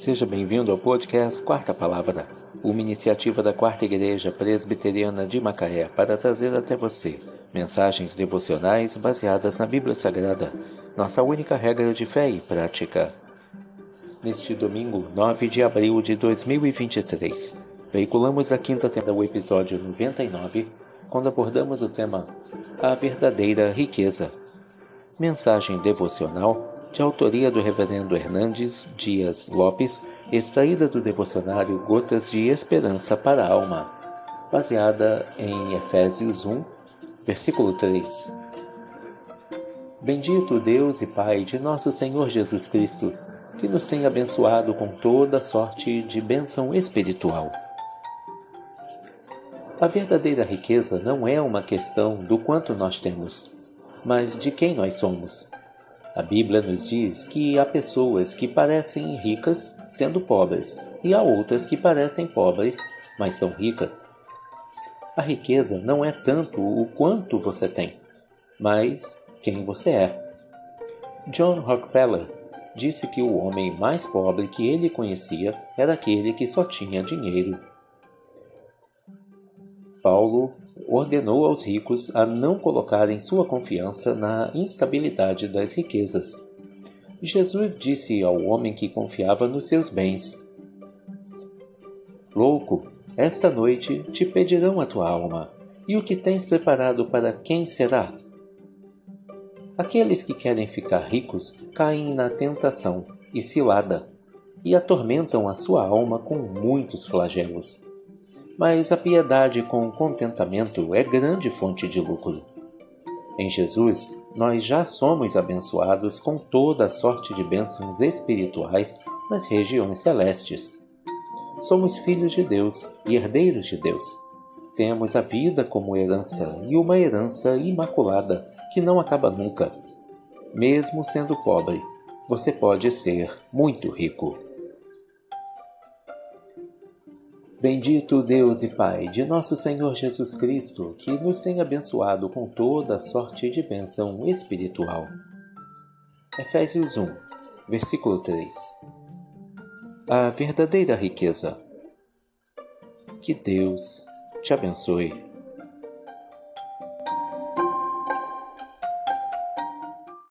Seja bem-vindo ao podcast Quarta Palavra, uma iniciativa da Quarta Igreja Presbiteriana de Macaé para trazer até você mensagens devocionais baseadas na Bíblia Sagrada, nossa única regra de fé e prática. Neste domingo, 9 de abril de 2023, veiculamos da quinta temporada o episódio 99, quando abordamos o tema A Verdadeira Riqueza. Mensagem devocional de autoria do Reverendo Hernandes Dias Lopes, extraída do devocionário Gotas de Esperança para a Alma, baseada em Efésios 1, versículo 3. Bendito Deus e Pai de nosso Senhor Jesus Cristo, que nos tem abençoado com toda sorte de bênção espiritual. A verdadeira riqueza não é uma questão do quanto nós temos, mas de quem nós somos. A Bíblia nos diz que há pessoas que parecem ricas sendo pobres, e há outras que parecem pobres, mas são ricas. A riqueza não é tanto o quanto você tem, mas quem você é. John Rockefeller disse que o homem mais pobre que ele conhecia era aquele que só tinha dinheiro. Paulo ordenou aos ricos a não colocarem sua confiança na instabilidade das riquezas. Jesus disse ao homem que confiava nos seus bens: Louco, esta noite te pedirão a tua alma, e o que tens preparado para quem será? Aqueles que querem ficar ricos caem na tentação e cilada, e atormentam a sua alma com muitos flagelos mas a piedade com contentamento é grande fonte de lucro. Em Jesus, nós já somos abençoados com toda a sorte de bênçãos espirituais nas regiões celestes. Somos filhos de Deus e herdeiros de Deus. Temos a vida como herança e uma herança imaculada que não acaba nunca. Mesmo sendo pobre, você pode ser muito rico. Bendito Deus e Pai de nosso Senhor Jesus Cristo, que nos tem abençoado com toda sorte de bênção espiritual. Efésios 1, versículo 3 A verdadeira riqueza. Que Deus te abençoe.